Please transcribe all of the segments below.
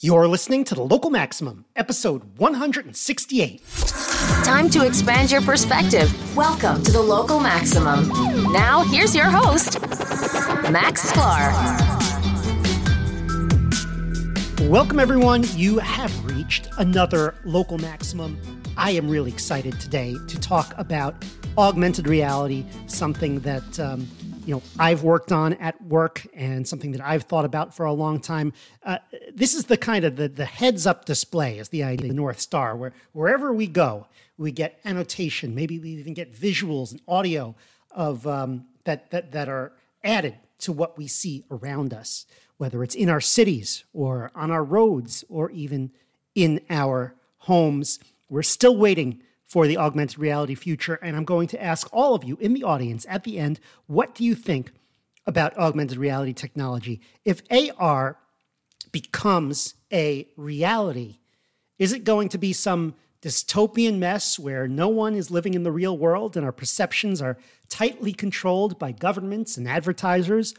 You're listening to the Local Maximum, episode 168. Time to expand your perspective. Welcome to the Local Maximum. Now, here's your host, Max Sklar. Welcome, everyone. You have reached another Local Maximum. I am really excited today to talk about augmented reality, something that um, you know I've worked on at work and something that I've thought about for a long time. Uh, this is the kind of the, the heads up display is the idea, the North Star, where wherever we go, we get annotation. Maybe we even get visuals and audio of um, that that that are added to what we see around us, whether it's in our cities or on our roads or even in our homes. We're still waiting for the augmented reality future. And I'm going to ask all of you in the audience at the end what do you think about augmented reality technology? If AR becomes a reality, is it going to be some dystopian mess where no one is living in the real world and our perceptions are tightly controlled by governments and advertisers?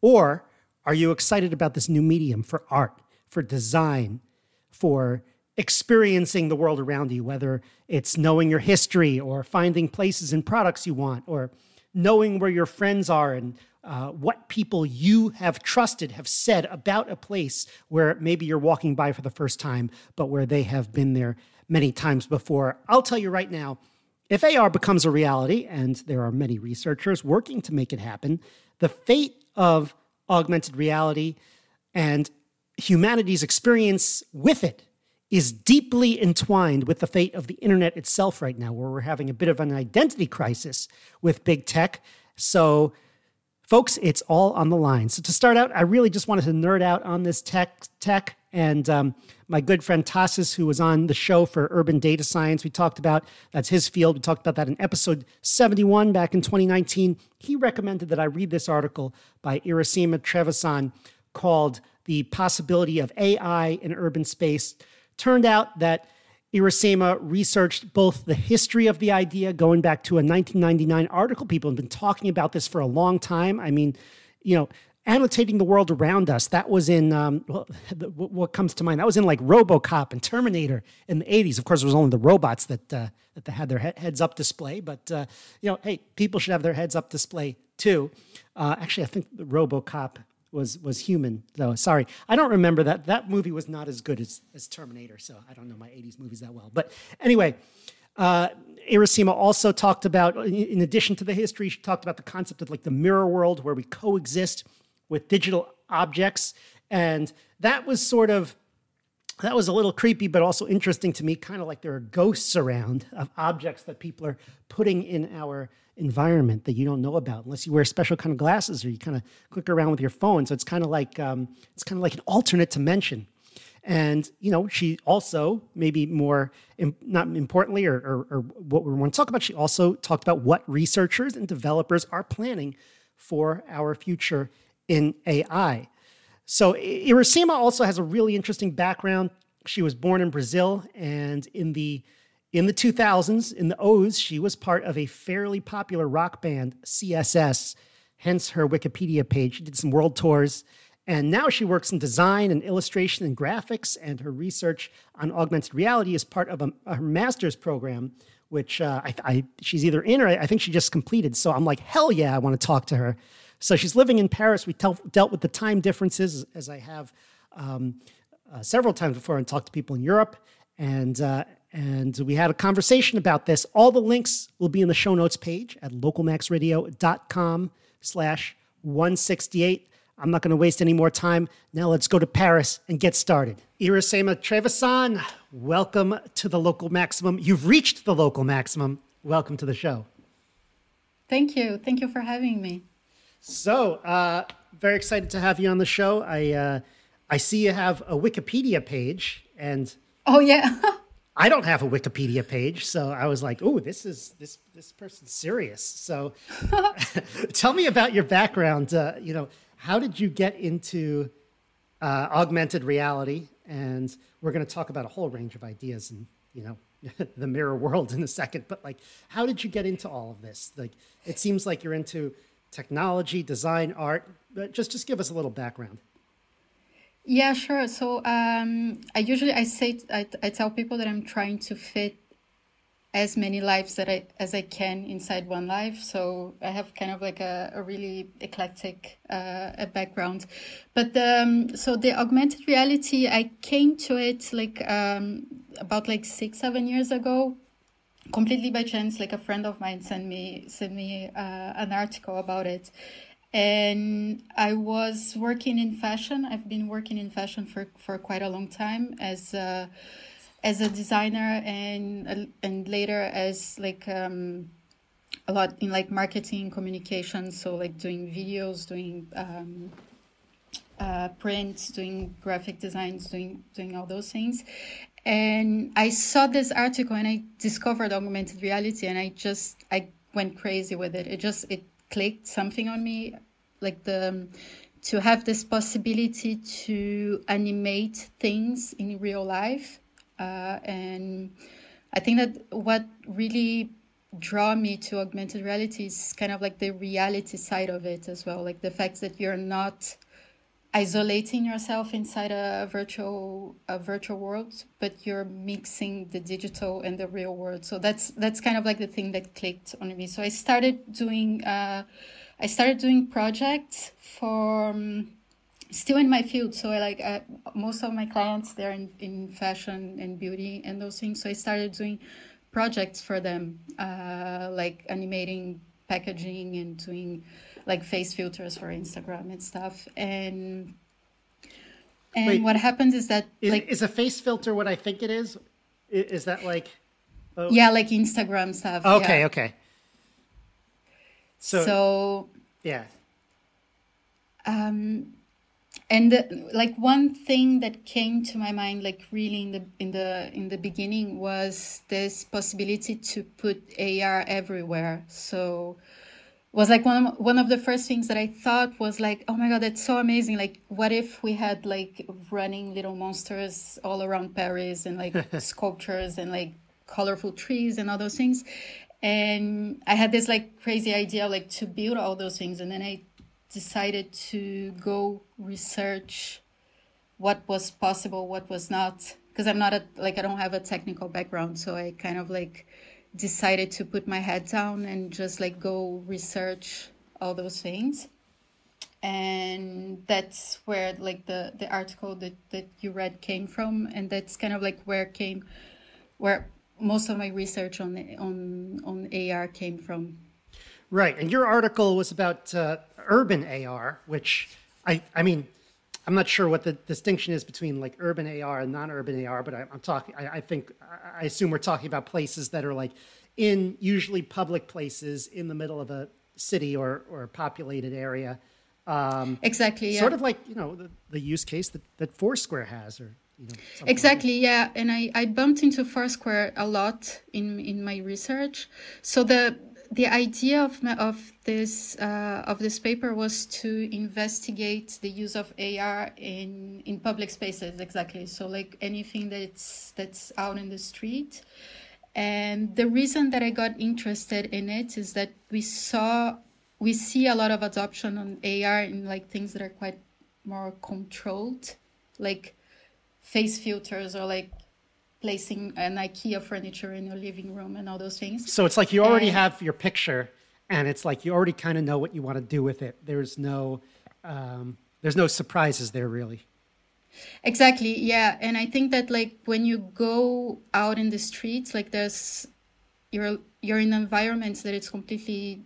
Or are you excited about this new medium for art, for design, for experiencing the world around you, whether it's knowing your history or finding places and products you want, or knowing where your friends are and uh, what people you have trusted have said about a place where maybe you're walking by for the first time, but where they have been there many times before. I'll tell you right now if AR becomes a reality, and there are many researchers working to make it happen, the fate of augmented reality and humanity's experience with it is deeply entwined with the fate of the internet itself right now, where we're having a bit of an identity crisis with big tech. So, folks, it's all on the line. So, to start out, I really just wanted to nerd out on this tech. Tech and um, my good friend Tassis, who was on the show for Urban Data Science, we talked about that's his field. We talked about that in episode 71 back in 2019. He recommended that I read this article by Iracema Trevisan called "The Possibility of AR in Urban Space." Turned out that Iracema researched both the history of the idea going back to a 1999 article. People have been talking about this for a long time. I mean, you know, annotating the world around us. That was in um, well, what comes to mind. That was in like RoboCop and Terminator in the 80s. Of course, it was only the robots that uh, that had their heads up display. But uh, you know, hey, people should have their heads up display too. Uh, actually, I think RoboCop was was human though. Sorry, I don't remember that. That movie was not as good as as Terminator, so I don't know my '80s movies that well. But anyway, uh, Iracema also talked about, in addition to the history, she talked about the concept of like the mirror world where we coexist with digital objects, and that was sort of that was a little creepy, but also interesting to me. Kind of like there are ghosts around of objects that people are putting in our environment that you don't know about unless you wear special kind of glasses or you kind of click around with your phone. So it's kind of like um, it's kind of like an alternate dimension. And you know, she also maybe more not importantly, or, or, or what we want to talk about. She also talked about what researchers and developers are planning for our future in AI. So Iracema also has a really interesting background. She was born in Brazil, and in the in the 2000s, in the O's, she was part of a fairly popular rock band, CSS, hence her Wikipedia page. She did some world tours, and now she works in design and illustration and graphics, and her research on augmented reality is part of a, her master's program, which uh, I, I, she's either in or I think she just completed. So I'm like, hell yeah, I want to talk to her. So she's living in Paris. We tel- dealt with the time differences, as I have um, uh, several times before, and talked to people in Europe. And uh, and we had a conversation about this. All the links will be in the show notes page at localmaxradio.com slash 168. I'm not going to waste any more time. Now let's go to Paris and get started. Iracema Trevisan, welcome to the Local Maximum. You've reached the Local Maximum. Welcome to the show. Thank you. Thank you for having me. So, uh, very excited to have you on the show. I uh, I see you have a Wikipedia page, and oh yeah, I don't have a Wikipedia page, so I was like, "Oh, this is this this person's serious." So, tell me about your background. Uh, you know, how did you get into uh, augmented reality? And we're going to talk about a whole range of ideas and you know the mirror world in a second. But like, how did you get into all of this? Like, it seems like you're into technology, design, art. But just just give us a little background. Yeah, sure. So um, I usually I say I, I tell people that I'm trying to fit as many lives that I as I can inside one life. So I have kind of like a, a really eclectic uh, a background. But um, so the augmented reality, I came to it like um, about like six seven years ago, completely by chance. Like a friend of mine sent me sent me uh, an article about it. And I was working in fashion. I've been working in fashion for, for quite a long time as a, as a designer and and later as like um, a lot in like marketing communication. So like doing videos doing um, uh, print doing graphic designs doing doing all those things. And i saw this article and i discovered augmented reality and i just i went crazy with it. It just it clicked something on me like the to have this possibility to animate things in real life uh, and I think that what really draw me to augmented reality is kind of like the reality side of it as well, like the fact that you're not isolating yourself inside a virtual a virtual world but you're mixing the digital and the real world. So that's that's kind of like the thing that clicked on me. So i started doing uh, i started doing projects for um, still in my field. So i like uh, most of my clients they're in, in fashion and beauty and those things. So i started doing projects for them uh, like animating packaging and doing like face filters for instagram and stuff. And and Wait, what happens is that is, like is a face filter what i think it is? Is that like oh. yeah like instagram stuff okay yeah. okay so so yeah. um and the, like one thing that came to my mind like really in the in the in the beginning was this possibility to put ar everywhere. So was like one of, one of the first things that i thought was like oh my god that's so amazing. Like what if we had like running little monsters all around paris and like sculptures and like colorful trees and all those things? And i had this like crazy idea like to build all those things. And then i decided to go research what was possible, what was not. Because I'm not a like I don't have a technical background, so I kind of like decided to put my head down and just like go research all those things. And that's where like the the article that that you read came from, and that's kind of like where came where most of my research on on on AR came from. Right, and your article was about uh, urban AR, which I, I mean, I'm not sure what the distinction is between like urban AR and non-urban AR, but I, am talking. I, I, think I assume we're talking about places that are like in usually public places in the middle of a city or or populated area. Um, exactly. Yeah. Sort of like you know the, the use case that that Foursquare has, or you know, exactly like yeah and I, I bumped into foursquare a lot in in my research so the the idea of, of this uh, of this paper was to investigate the use of AR in in public spaces exactly. So like anything that's that's out in the street. And the reason that I got interested in it is that we saw we see a lot of adoption on AR in like things that are quite more controlled like face filters or like placing an IKEA furniture in your living room and all those things. So it's like you already and, have your picture, and it's like you already kind of know what you want to do with it. There's no, um, there's no surprises there really. Exactly. Yeah, and I think that like when you go out in the streets, like there's, you're you're in environments that it's completely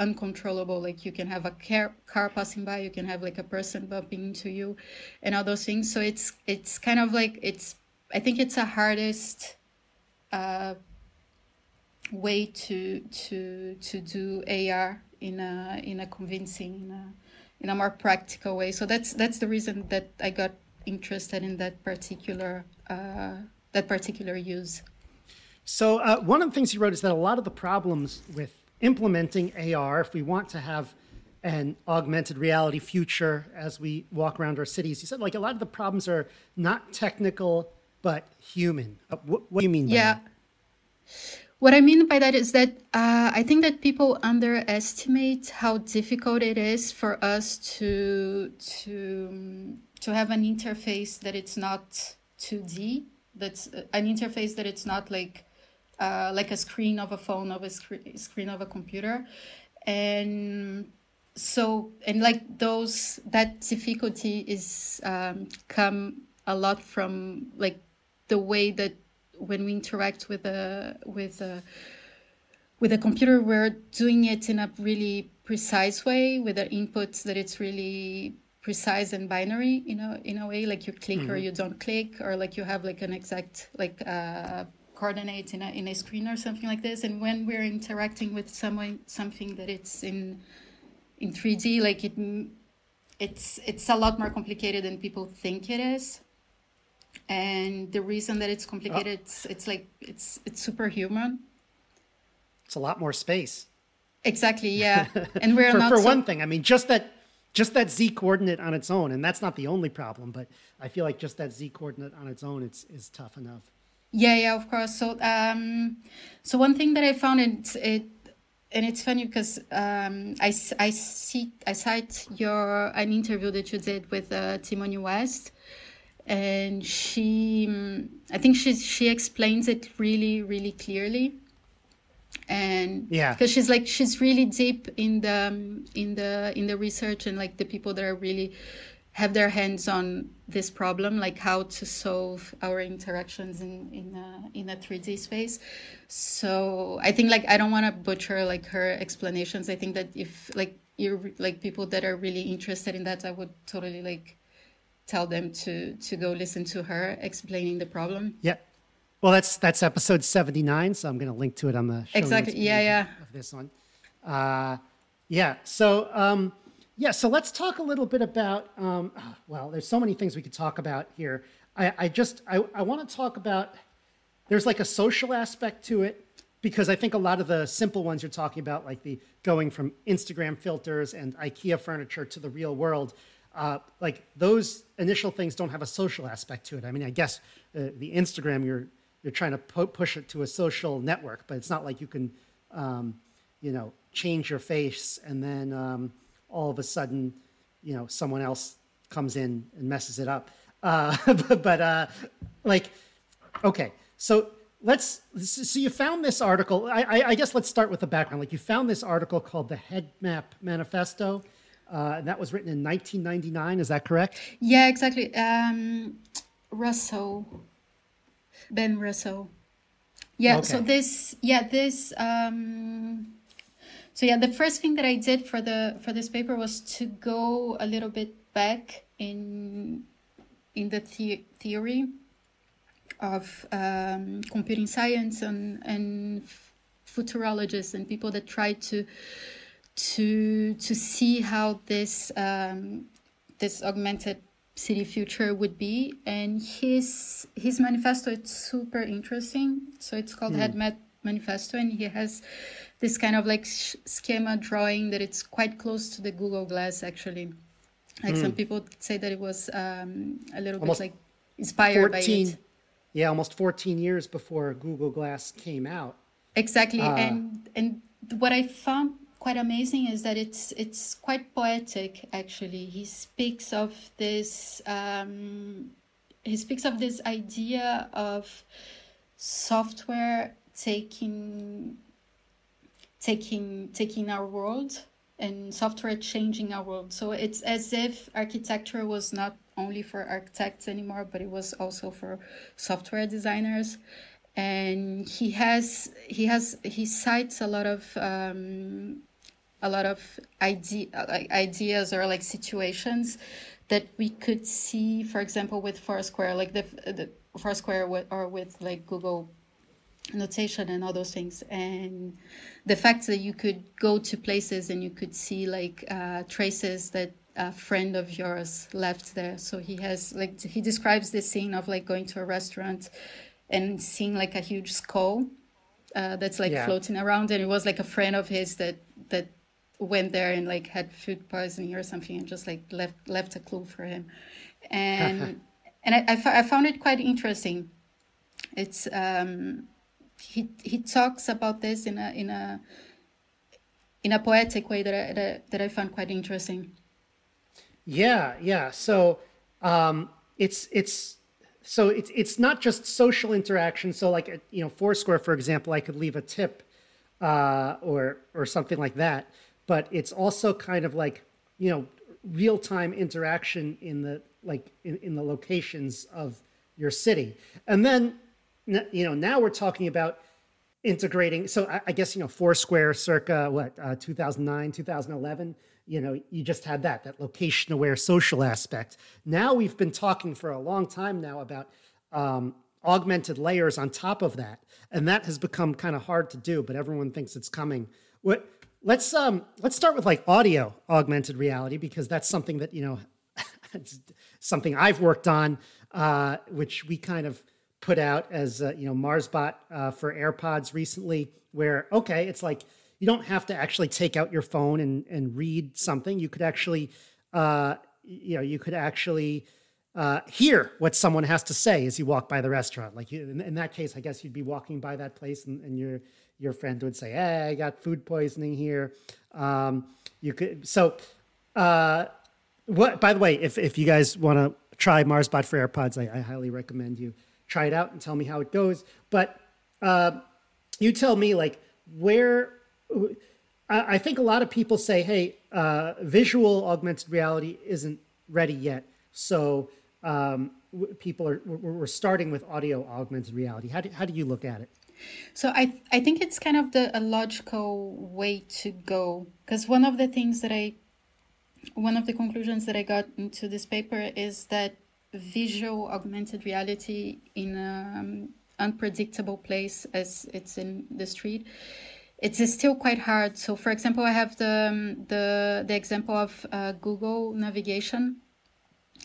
uncontrollable like you can have a car, car passing by you can have like a person bumping into you and all those things so it's it's kind of like it's I think it's the hardest uh, way to to to do AR in a in a convincing in a in a more practical way. So that's that's the reason that I got interested in that particular uh, that particular use. So uh, one of the things you wrote is that a lot of the problems with implementing AR, if we want to have an augmented reality future as we walk around our cities, you said like a lot of the problems are not technical but human. Uh, what, what, do you mean yeah. That? What I mean by that is that uh, I think that people underestimate how difficult it is for us to to to have an interface that it's not 2D. That's uh, an interface that it's not like uh, like a screen of a phone of a screen screen of a computer, and so and like those that difficulty is um, come a lot from like the way that when we interact with a with a with a computer we're doing it in a really precise way with the inputs that it's really precise and binary you know in a way. Like you click mm-hmm. or you don't click or like you have like an exact like uh, coordinate in a, in a screen or something like this. And when we're interacting with someone something that it's in in 3d like it it's it's a lot more complicated than people think it is and the reason that it's complicated oh. it's, it's like it's it's superhuman. It's a lot more space. Exactly yeah. And we're for, not for so... one thing i mean just that just that z coordinate on its own and that's not the only problem but i feel like just that z coordinate on its own it's is tough enough. Yeah yeah of course. So um so one thing that i found it it and it's funny because um, I, I see I cite your an interview that you did with uh, Timoni West, and she mm, i think she she explains it really really clearly. And yeah. because she's like she's really deep in the um, in the in the research and like the people that are really have their hands on this problem like how to solve our interactions in in a, in a 3d space. So i think like i don't want to butcher like her explanations. I think that if like you're like people that are really interested in that i would totally like tell them to to go listen to her explaining the problem. Yeah. Well, that's that's episode seventy nine, so I'm going to link to it on the exactly. yeah, yeah. Of this one, uh, yeah. So um, yeah, so let's talk a little bit about. Um, well, there's so many things we could talk about here. I, I just I, I want to talk about. There's like a social aspect to it because I think a lot of the simple ones you're talking about, like the going from Instagram filters and IKEA furniture to the real world, uh, like those initial things don't have a social aspect to it. I mean, I guess uh, the Instagram you're you're trying to pu- push it to a social network, but it's not like you can, um, you know, change your face and then um, all of a sudden, you know, someone else comes in and messes it up. Uh, but, but uh, like, okay, so let's. So you found this article. I, I, I guess let's start with the background. Like you found this article called the Head Map Manifesto uh, that was written in 1999. Is that correct? Yeah, exactly. Um, Russo, Ben Russo. Yeah. Okay. So this, yeah, this. Um, so yeah, the first thing that I did for the for this paper was to go a little bit back in in the, the theory of um, computing science and and futurologists and people that try to to to see how this um, this augmented city future would be. And his his manifesto it's super interesting. So it's called mm. headmap manifesto and he has this kind of like sh- schema drawing that it's quite close to the google glass actually. Like mm. some people say that it was um, a little almost bit like inspired 14, by it. yeah almost 14 years before google glass came out. Exactly uh, and and what i found quite amazing is that it's it's quite poetic actually. He speaks of this um, he speaks of this idea of software taking taking taking our world and software changing our world. So it's as if architecture was not only for architects anymore but it was also for software designers. And he has he has he cites a lot of um, a lot of idea, like ideas or like situations that we could see, for example, with Foursquare, like the, the Foursquare with, or with like Google notation and all those things. And the fact that you could go to places and you could see like uh, traces that a friend of yours left there. So he has like he describes this scene of like going to a restaurant and seeing like a huge skull uh, that's like yeah. floating around. And it was like a friend of his that that went there and like had food poisoning or something and just like left left a clue for him and and I, I, I, found it quite interesting it's um he he talks about this in a in a in a poetic way that I, that, that I found quite interesting yeah yeah so um, it's it's so it's it's not just social interaction. So like you know, Foursquare, for example, I could leave a tip uh, or or something like that. But it's also kind of like you know real time interaction in the like in, in the locations of your city, and then you know now we're talking about integrating. So I, I guess you know Foursquare, circa what uh, 2009, 2011 you know you just had that that location aware social aspect now we've been talking for a long time now about um, augmented layers on top of that and that has become kind of hard to do but everyone thinks it's coming what let's um let's start with like audio augmented reality because that's something that you know something i've worked on uh, which we kind of put out as uh, you know marsbot uh, for airpods recently where okay it's like you don't have to actually take out your phone and, and read something. You could actually, uh, you know, you could actually uh, hear what someone has to say as you walk by the restaurant. Like you, in, in, that case, I guess you'd be walking by that place and, and your your friend would say, "Hey, I got food poisoning here." Um, you could so. Uh, what? By the way, if if you guys want to try MarsBot for AirPods, I, I, highly recommend you try it out and tell me how it goes. But uh, you tell me like where I think a lot of people say, "Hey, uh, visual augmented reality isn't ready yet." So um, people are we're starting with audio augmented reality. How do how do you look at it? So I I think it's kind of the a logical way to go because one of the things that I one of the conclusions that I got into this paper is that visual augmented reality in an unpredictable place as it's in the street it's still quite hard. So, for example, I have the um, the the example of uh, Google navigation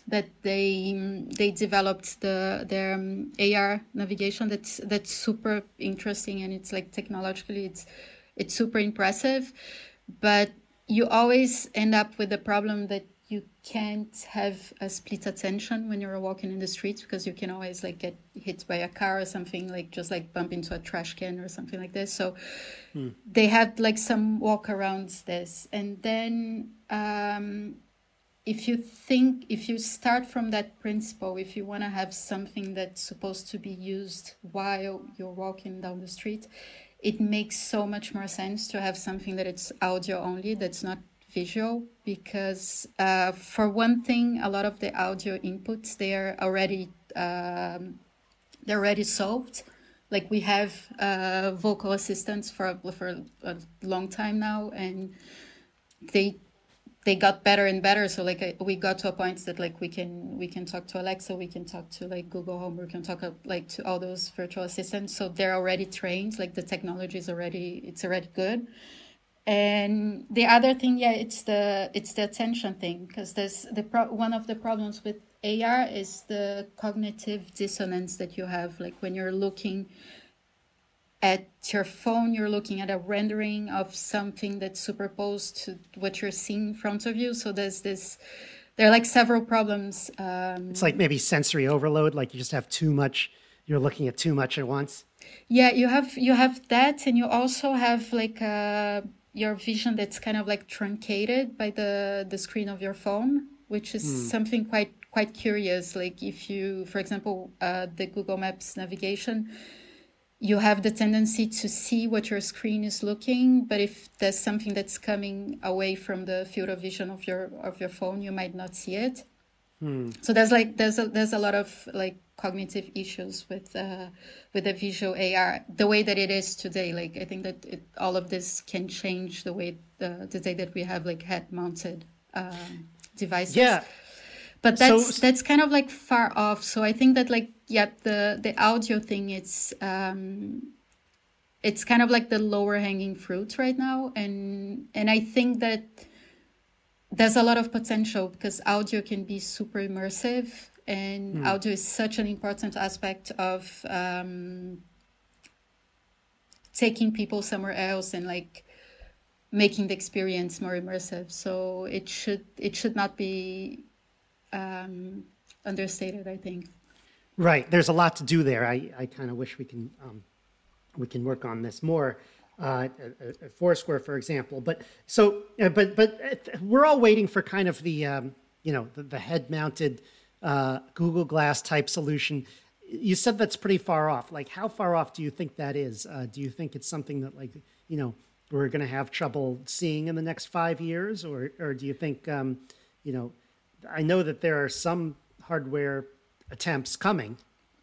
that they um, they developed the their um, AR navigation. That's that's super interesting and it's like technologically it's it's super impressive, but you always end up with the problem that you can't have a split attention when you're walking in the streets because you can always like get hit by a car or something like just like bump into a trash can or something like this so hmm. they had like some walk arounds this and then um, if you think if you start from that principle if you want to have something that's supposed to be used while you're walking down the street it makes so much more sense to have something that it's audio only that's not visual because uh, for one thing a lot of the audio inputs they are already um, they're already solved. Like we have uh, vocal assistants for for a long time now and they they got better and better. So like uh, we got to a point that like we can we can talk to alexa we can talk to like google home we can talk uh, like to all those virtual assistants. So they're already trained like the technology is already it's already good. And the other thing yeah it's the it's the attention thing because there's the pro- one of the problems with ar is the cognitive dissonance that you have like when you're looking at your phone you're looking at a rendering of something that's superposed to what you're seeing in front of you. So there's this there are like several problems um, it's like maybe sensory overload like you just have too much you're looking at too much at once. Yeah you have you have that and you also have like a your vision that's kind of like truncated by the the screen of your phone which is mm. something quite quite curious. Like if you for example uh, the google maps navigation you have the tendency to see what your screen is looking but if there's something that's coming away from the field of vision of your of your phone you might not see it Hmm. So there's like there's a there's a lot of like cognitive issues with uh, with the visual AR the way that it is today. Like I think that it, all of this can change the way the, the day that we have like head mounted uh, devices. Yeah. But that's so, that's kind of like far off. So I think that like yeah the the audio thing it's um, it's kind of like the lower hanging fruit right now, and and I think that there's a lot of potential because audio can be super immersive and mm. audio is such an important aspect of um, taking people somewhere else and like making the experience more immersive so it should it should not be um, understated i think right there's a lot to do there i, I kind of wish we can um, we can work on this more uh, at Foursquare, for example. But so, uh, but but uh, we're all waiting for kind of the um, you know the, the head-mounted uh, Google Glass type solution. You said that's pretty far off. Like, how far off do you think that is? Uh, do you think it's something that, like, you know, we're going to have trouble seeing in the next five years, or or do you think, um, you know, I know that there are some hardware attempts coming,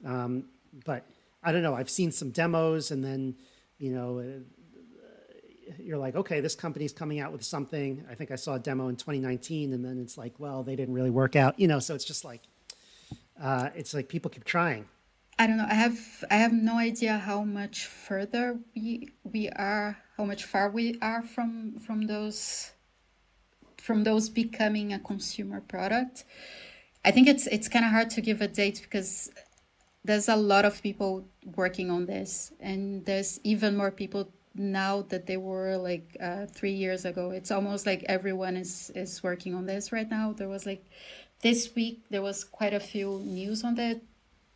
um, but I don't know. I've seen some demos, and then, you know, uh, you're like, okay, this company's coming out with something. I think I saw a demo in 2019, and then it's like, well, they didn't really work out, you know. So it's just like, uh, it's like people keep trying. I don't know. I have I have no idea how much further we we are, how much far we are from from those from those becoming a consumer product. I think it's it's kind of hard to give a date because there's a lot of people working on this, and there's even more people now that they were like uh, three years ago. It's almost like everyone is is working on this right now. There was like this week there was quite a few news on that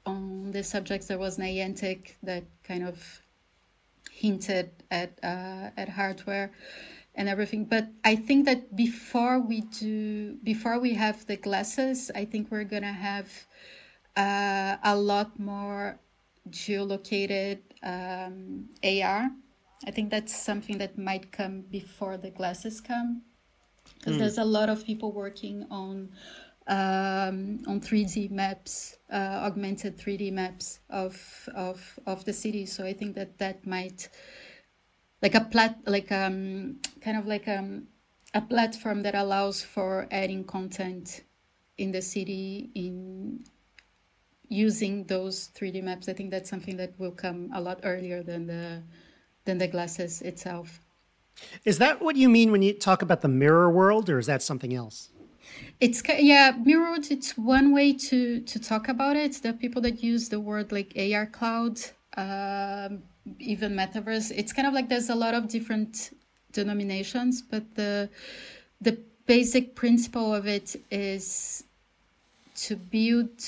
on the subjects. There was Niantic that kind of hinted at uh, at hardware and everything. But I think that before we do, before we have the glasses, I think we're gonna have uh, a lot more geolocated um, AR. I think that's something that might come before the glasses come, because mm. there's a lot of people working on um, on 3D maps, uh, augmented 3D maps of of of the city. So I think that that might like a plat like um kind of like um a platform that allows for adding content in the city in using those 3D maps. I think that's something that will come a lot earlier than the than the glasses itself. Is that what you mean when you talk about the mirror world, or is that something else? It's yeah, mirror world. It's one way to to talk about it. Are people that use the word like AR cloud, um, even metaverse. It's kind of like there's a lot of different denominations, but the the basic principle of it is to build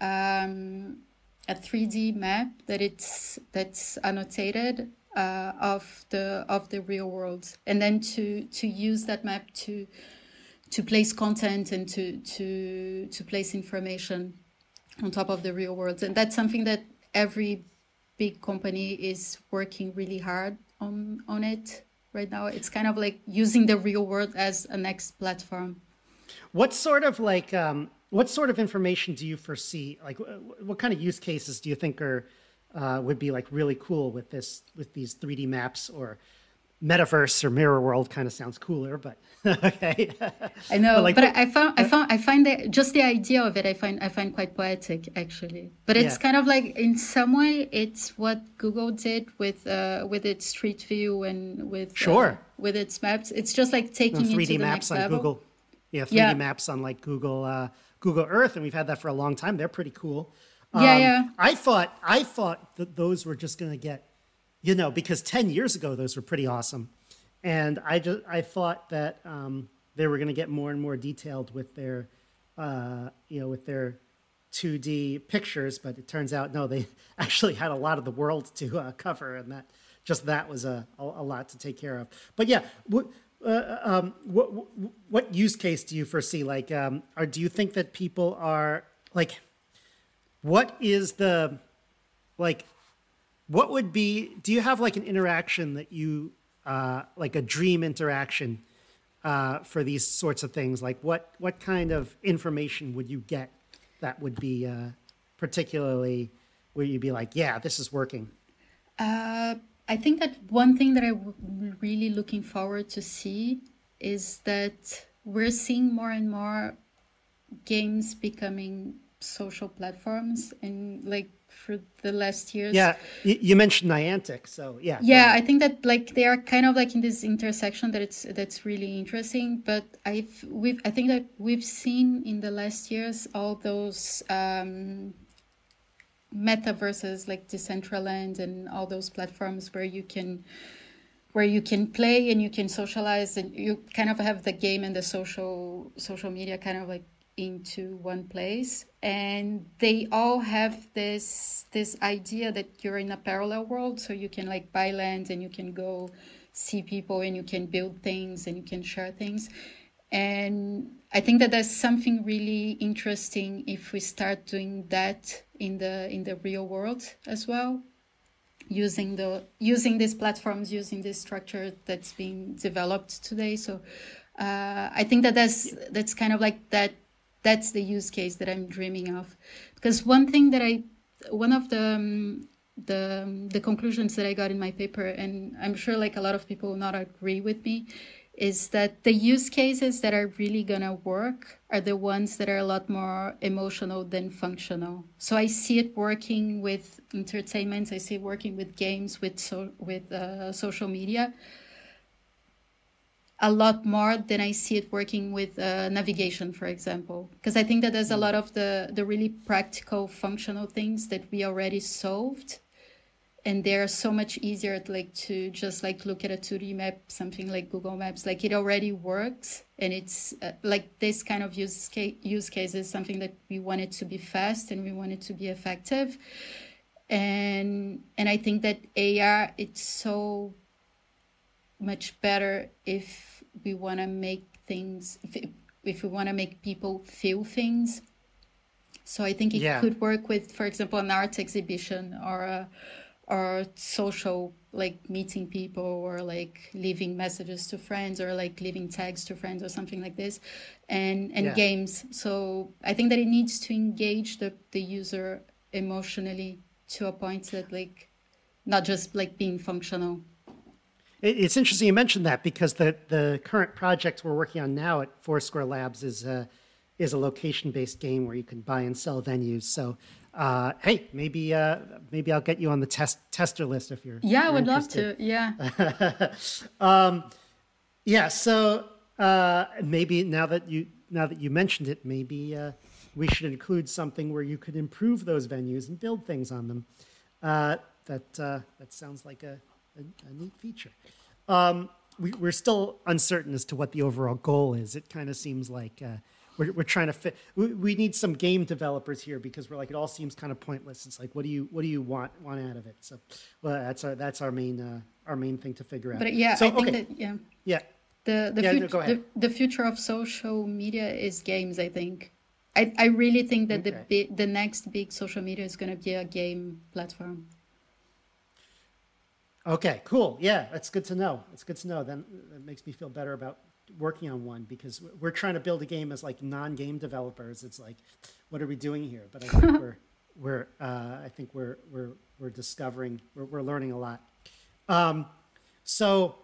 um, a 3D map that it's that's annotated uh, of the of the real world, and then to to use that map to to place content and to to to place information on top of the real world, and that's something that every big company is working really hard on on it right now. It's kind of like using the real world as a next platform. What sort of like um, what sort of information do you foresee? Like, what kind of use cases do you think are uh, would be like really cool with this with these 3D maps or metaverse or mirror world kind of sounds cooler but okay. I know but, like, but I, found i found i find that just the idea of it i find i find quite poetic actually. But it's yeah. kind of like in some way it's what google did with uh with its street view and with uh, sure. uh, with its maps. It's just like taking 3d maps on level. google. Yeah 3d yeah. maps on like google uh google earth and we've had that for a long time. They're pretty cool. Yeah um, yeah. I thought i thought that those were just going to get you know, because 10 years ago, those were pretty awesome. And I just, I thought that um, they were going to get more and more detailed with their, uh, you know, with their 2D pictures, but it turns out, no, they actually had a lot of the world to uh, cover. And that, just that was a, a, a, lot to take care of. But yeah, what, uh, um, what, what use case do you foresee? Like, um, or do you think that people are like, what is the, like, what would be do you have like an interaction that you uh, like a dream interaction uh, for these sorts of things? Like what what kind of information would you get that would be uh, particularly where you'd be like yeah this is working uh, i think that one thing that i'm really looking forward to see is that we're seeing more and more games becoming social platforms and like for the last years. Yeah, you mentioned Niantic, so yeah. Yeah, I think that like they are kind of like in this intersection that it's that's really interesting. But I've we've I think that we've seen in the last years all those um, metaverses like Decentraland and all those platforms where you can where you can play and you can socialize and you kind of have the game and the social social media kind of like into one place and they all have this this idea that you're in a parallel world so you can like buy land and you can go see people and you can build things and you can share things and I think that there's something really interesting if we start doing that in the in the real world as well, using the using these platforms, using this structure that's being developed today. So uh, I think that that's that's kind of like that. That's the use case that I'm dreaming of, because one thing that I, one of the um, the the conclusions that I got in my paper, and I'm sure like a lot of people will not agree with me, is that the use cases that are really gonna work are the ones that are a lot more emotional than functional. So I see it working with entertainment. I see it working with games, with so with uh, social media. A lot more than I see it working with uh, navigation, for example, because I think that there's a lot of the the really practical, functional things that we already solved and they're so much easier like to just like look at a 2d map something like google maps. Like it already works and it's uh, like this kind of use case, use case is something that we want it to be fast and we want it to be effective. And and i think that ar it's so much better if we want to make things if, if we want to make people feel things so i think it yeah. could work with for example an art exhibition or a or social like meeting people or like leaving messages to friends or like leaving tags to friends or something like this and and yeah. games so i think that it needs to engage the, the user emotionally to a point that like not just like being functional it's interesting you mentioned that because the the current project we're working on now at foursquare labs is a is a location based game where you can buy and sell venues so uh, hey, maybe uh, maybe I'll get you on the test tester list if you're. Yeah, I would love to. Yeah. um, yeah. So uh, maybe now that you now that you mentioned it, maybe uh, we should include something where you could improve those venues and build things on them. Uh, that uh, that sounds like a, a, a neat feature. Um, we, are still uncertain as to what the overall goal is. It kind of seems like we're, we're trying to fit we, we, need some game developers here because we're like it all seems kind of pointless it's like what do you what do you want want out of it so well that's our that's our main uh, our main thing to figure out but yeah so, i think okay. that yeah yeah the the, yeah, fut- no, the, the future of social media is games i think i i really think that okay. the the next big social media is going to be a game platform Okay, cool. Yeah, that's good to know. It's good to know. Then it makes me feel better about working on one because we're trying to build a game as like non-game developers. It's like, what are we doing here? But I think we're we're uh, I think we're we're we're discovering we're, we're learning a lot. Um, so,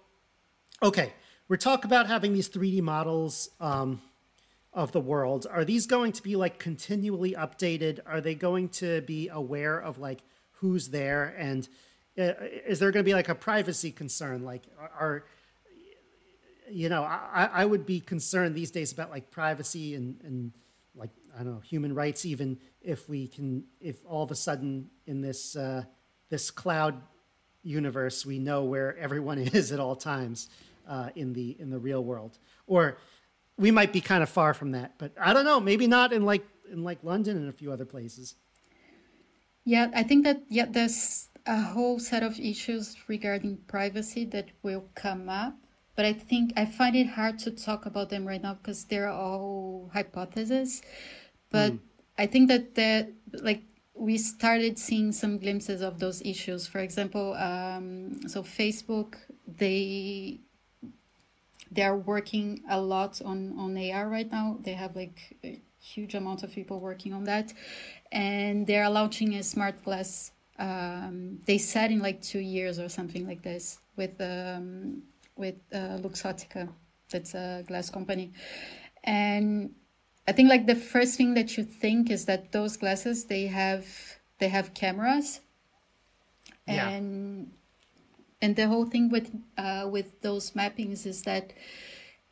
okay, we're talking about having these 3D models um, of the world. Are these going to be like continually updated? Are they going to be aware of like who's there and is there going to be like a privacy concern? Like, are you know, I, I would be concerned these days about like privacy and, and like, I don't know, human rights, even if we can, if all of a sudden in this, uh, this cloud universe, we know where everyone is at all times uh, in the, in the real world, or we might be kind of far from that, but I don't know, maybe not in like, in like London and a few other places. Yeah, I think that, yeah, there's a whole set of issues regarding privacy that will come up but I think I find it hard to talk about them right now because they're all hypotheses. But mm. I think that that like we started seeing some glimpses of those issues. For example, um, so Facebook they they are working a lot on on AR right now. They have like a huge amount of people working on that, and they are launching a smart glass. Um, they said in like two years or something like this with um, with uh, Luxottica, that's a glass company, and I think like the first thing that you think is that those glasses they have they have cameras, yeah. and and the whole thing with uh, with those mappings is that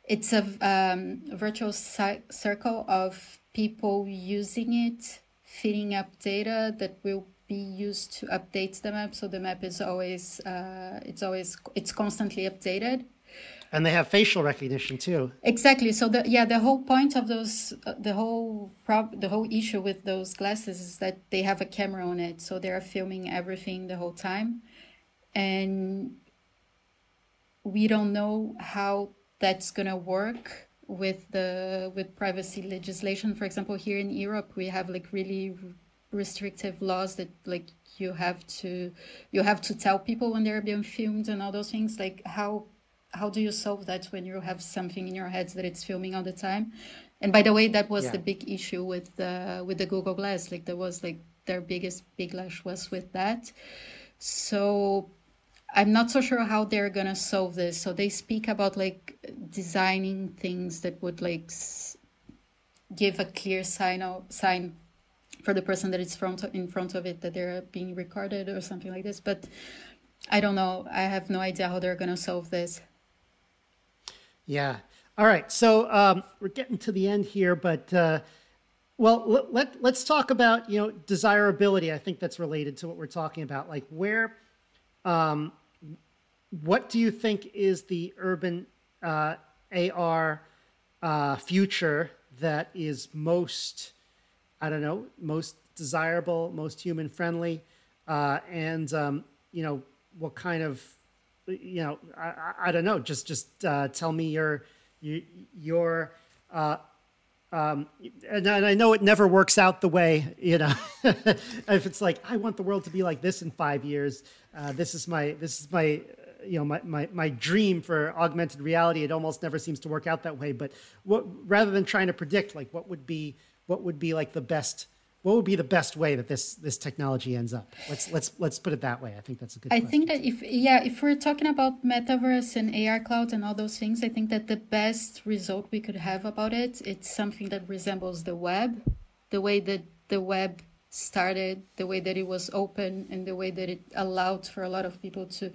it's a, um, a virtual circle of people using it, feeding up data that will be used to update the map. So the map is always uh, it's always it's constantly updated. And they have facial recognition too. Exactly. So the yeah the whole point of those uh, the whole prob the whole issue with those glasses is that they have a camera on it, so they are filming everything the whole time, and we don't know how that's gonna work with the with privacy legislation. For example, here in Europe, we have like really restrictive laws that like you have to you have to tell people when they're being filmed and all those things. Like how how do you solve that when you have something in your head that it's filming all the time? And by the way, that was yeah. the big issue with the with the Google Glass. Like there was like their biggest big lash was with that. So I'm not so sure how they're gonna solve this. So they speak about like designing things that would like s- give a clear sign of, sign for the person that is front in front of it that they're being recorded or something like this. But I don't know. I have no idea how they're gonna solve this. Yeah. All right. So um, we're getting to the end here, but. Uh, well, let, let, let's talk about you know desirability. I think that's related to what we're talking about. Like where, um, what do you think is the urban uh, AR uh, future that is most, I don't know, most desirable, most human friendly, uh, and um, you know what kind of, you know, I, I don't know. Just just uh, tell me your your uh, um, and, and, I know it never works out the way, you know, if it's like, I want the world to be like this in five years, uh, this is my, this is my, you know, my, my, my dream for augmented reality. It almost never seems to work out that way. But what, rather than trying to predict, like what would be, what would be like the best what would be the best way that this this technology ends up let's let's let's put it that way i think that's a good i question. think that if yeah if we're talking about metaverse and ar cloud and all those things i think that the best result we could have about it it's something that resembles the web the way that the web started the way that it was open and the way that it allowed for a lot of people to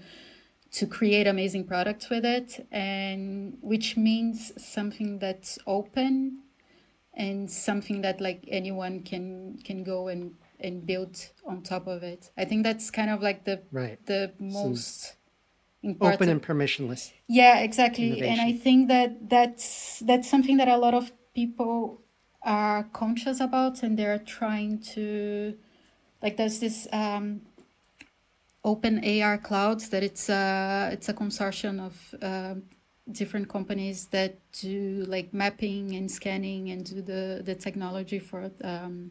to create amazing products with it and which means something that's open and something that like anyone can can go and and build on top of it. I think that's kind of like the right. the most open and permissionless. Yeah, exactly. Innovation. And I think that that's that's something that a lot of people are conscious about, and they're trying to like. There's this um, open AR clouds that it's a it's a consortium of uh, different companies that do like mapping and scanning and do the the technology for um,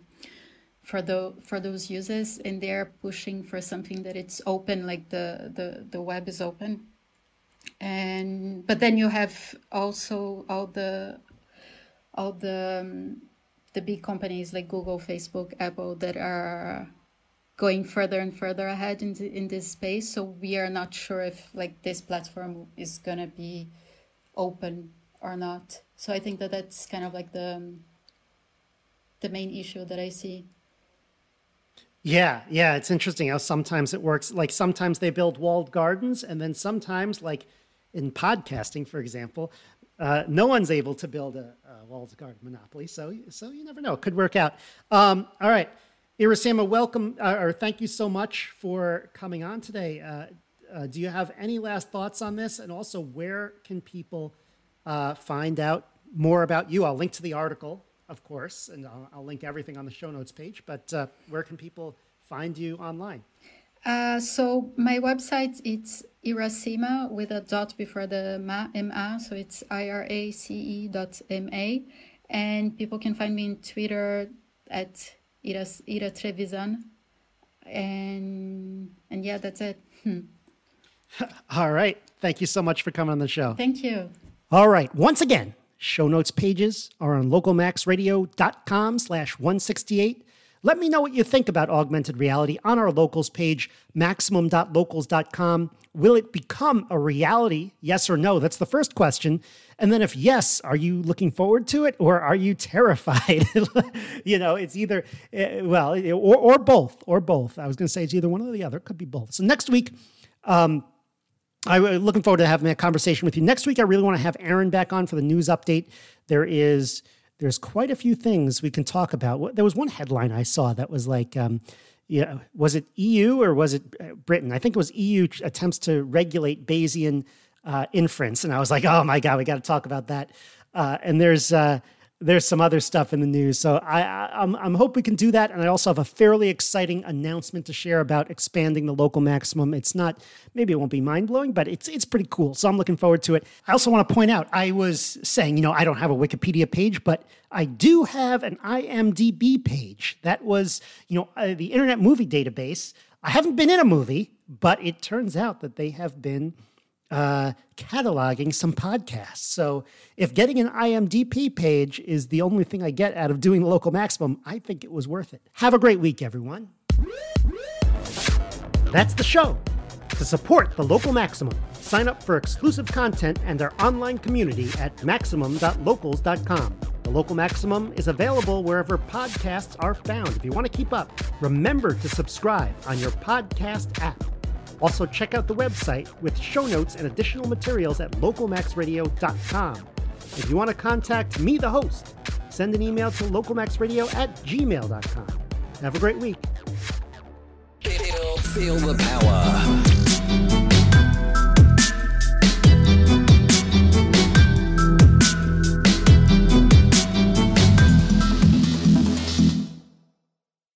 for the for those users and they're pushing for something that it's open like the the the web is open and but then you have also all the all the um, the big companies like Google, Facebook, Apple that are going further and further ahead in the, in this space. So we are not sure if like this platform is gonna be open or not. So I think that that's kind of like the the main issue that I see. Yeah, yeah, it's interesting how sometimes it works. Like sometimes they build walled gardens, and then sometimes, like in podcasting, for example, uh, no one's able to build a, a, walled garden monopoly. So, so you never know; it could work out. Um, all right, Iracema, welcome uh, or thank you so much for coming on today. Uh, uh, do you have any last thoughts on this? And also, where can people uh, find out more about you? I'll link to the article, of course, and I'll, I'll link everything on the show notes page. But uh, where can people find you online? Uh, so my website it's Iracema with a dot before the ma, ma so it's I R A C E dot M A, and people can find me on Twitter at Ira, Ira Trevisan, and and yeah, that's it. Hmm. All right. Thank you so much for coming on the show. Thank you. All right. Once again, show notes pages are on localmaxradio.com slash 168. Let me know what you think about augmented reality on our locals page, maximum.locals.com. Will it become a reality? Yes or no? That's the first question. And then, if yes, are you looking forward to it or are you terrified? you know, it's either, eh, well, or, or both, or both. I was going to say it's either one or the other. It could be both. So, next week, um, I'm looking forward to having that conversation with you next week. I really want to have Aaron back on for the news update. There is there's quite a few things we can talk about. There was one headline I saw that was like, um, yeah, was it EU or was it uh, Britain? I think it was EU attempts to regulate Bayesian uh, inference, and I was like, oh my god, we got to talk about that. Uh, and there's uh, there's some other stuff in the news. So I, I am I'm, I'm hope we can do that. And I also have a fairly exciting announcement to share about expanding the local maximum. It's not maybe it won't be mind blowing, but it's it's pretty cool. So I'm looking forward to it. I also want to point out I was saying you know I don't have a Wikipedia page, but I do have an IMDb page. That was you know uh, the Internet Movie Database. I haven't been in a movie, but it turns out that they have been uh, cataloging some podcasts. So if getting an IMDb page is the only thing I get out of doing the local maximum, I think it was worth it. Have a great week, everyone. That's the show. To support the local maximum, sign up for exclusive content and our online community at maximum.locals.com. The local maximum is available wherever podcasts are found. If you want to keep up, remember to subscribe on your podcast app. Also, check out the website with show notes and additional materials at localmaxradio.com. If you want to contact me, the host, send an email to localmaxradio at gmail.com. Have a great week. Feel the power.